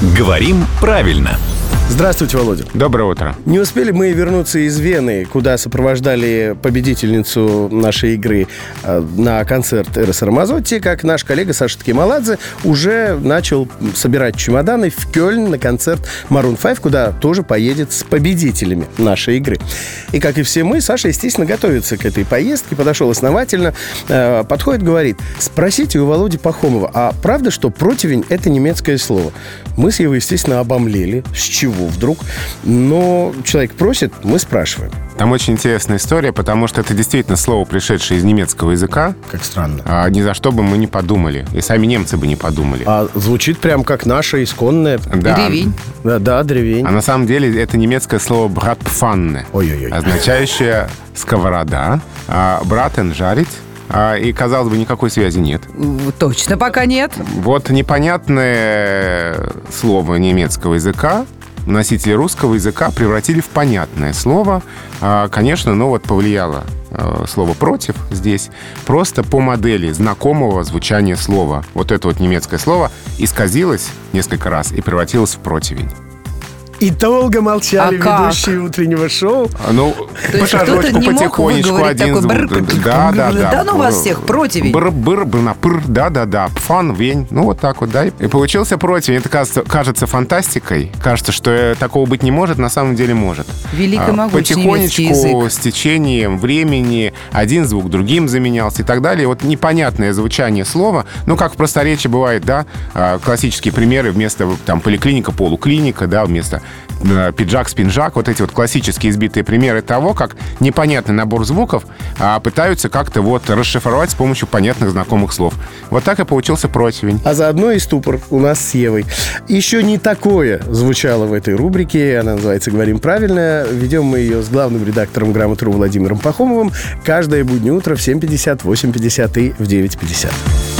Говорим правильно. Здравствуйте, Володя. Доброе утро. Не успели мы вернуться из Вены, куда сопровождали победительницу нашей игры э, на концерт РСР Мазотти, как наш коллега Саша Ткималадзе уже начал собирать чемоданы в Кёльн на концерт Maroon 5, куда тоже поедет с победителями нашей игры. И, как и все мы, Саша, естественно, готовится к этой поездке, подошел основательно, э, подходит, говорит, спросите у Володи Пахомова, а правда, что противень — это немецкое слово? Мы с его, естественно, обомлели. С чего вдруг? Но человек просит, мы спрашиваем. Там очень интересная история, потому что это действительно слово, пришедшее из немецкого языка. Как странно. А, ни за что бы мы не подумали. И сами немцы бы не подумали. А звучит прям как наше исконное. Да. Древень. Да, да, древень. А на самом деле это немецкое слово «братпфанне», Ой-ой-ой. означающее «сковорода», а «братен» — «жарить». А, И, казалось бы, никакой связи нет. Точно пока нет. Вот непонятное слово немецкого языка носители русского языка превратили в понятное слово. А, Конечно, ну вот повлияло э, слово «против» здесь просто по модели знакомого звучания слова. Вот это вот немецкое слово исказилось несколько раз и превратилось в противень. И долго молчали А как? ведущие утреннего шоу. А, Ну, То по есть кто-то шажочку, не мог потихонечку, выговорить один такой бр- Да, да, да. Да ну вас всех, противень. Бр, бр, бр, на пр, да, да, да. Пфан, вень. Ну, вот так вот, да. И получился противень. Это кажется, кажется фантастикой. Кажется, что э, такого быть не может, на самом деле может. Велик и А, могуч немецкий Потихонечку, с течением времени, один звук другим заменялся и так далее. Вот непонятное звучание слова. Ну, как в просторечии бывает, да, а, классические примеры вместо там поликлиника, полуклиника, да, вместо пиджак, спинжак. Вот эти вот классические избитые примеры того, как непонятный набор звуков а, пытаются как-то вот расшифровать с помощью понятных знакомых слов. Вот так и получился противень. А заодно и ступор у нас с Евой. Еще не такое звучало в этой рубрике. Она называется «Говорим правильно». Ведем мы ее с главным редактором «Грамотру» Владимиром Пахомовым каждое буднее утро в 7.50, 8.50 и в 9.50.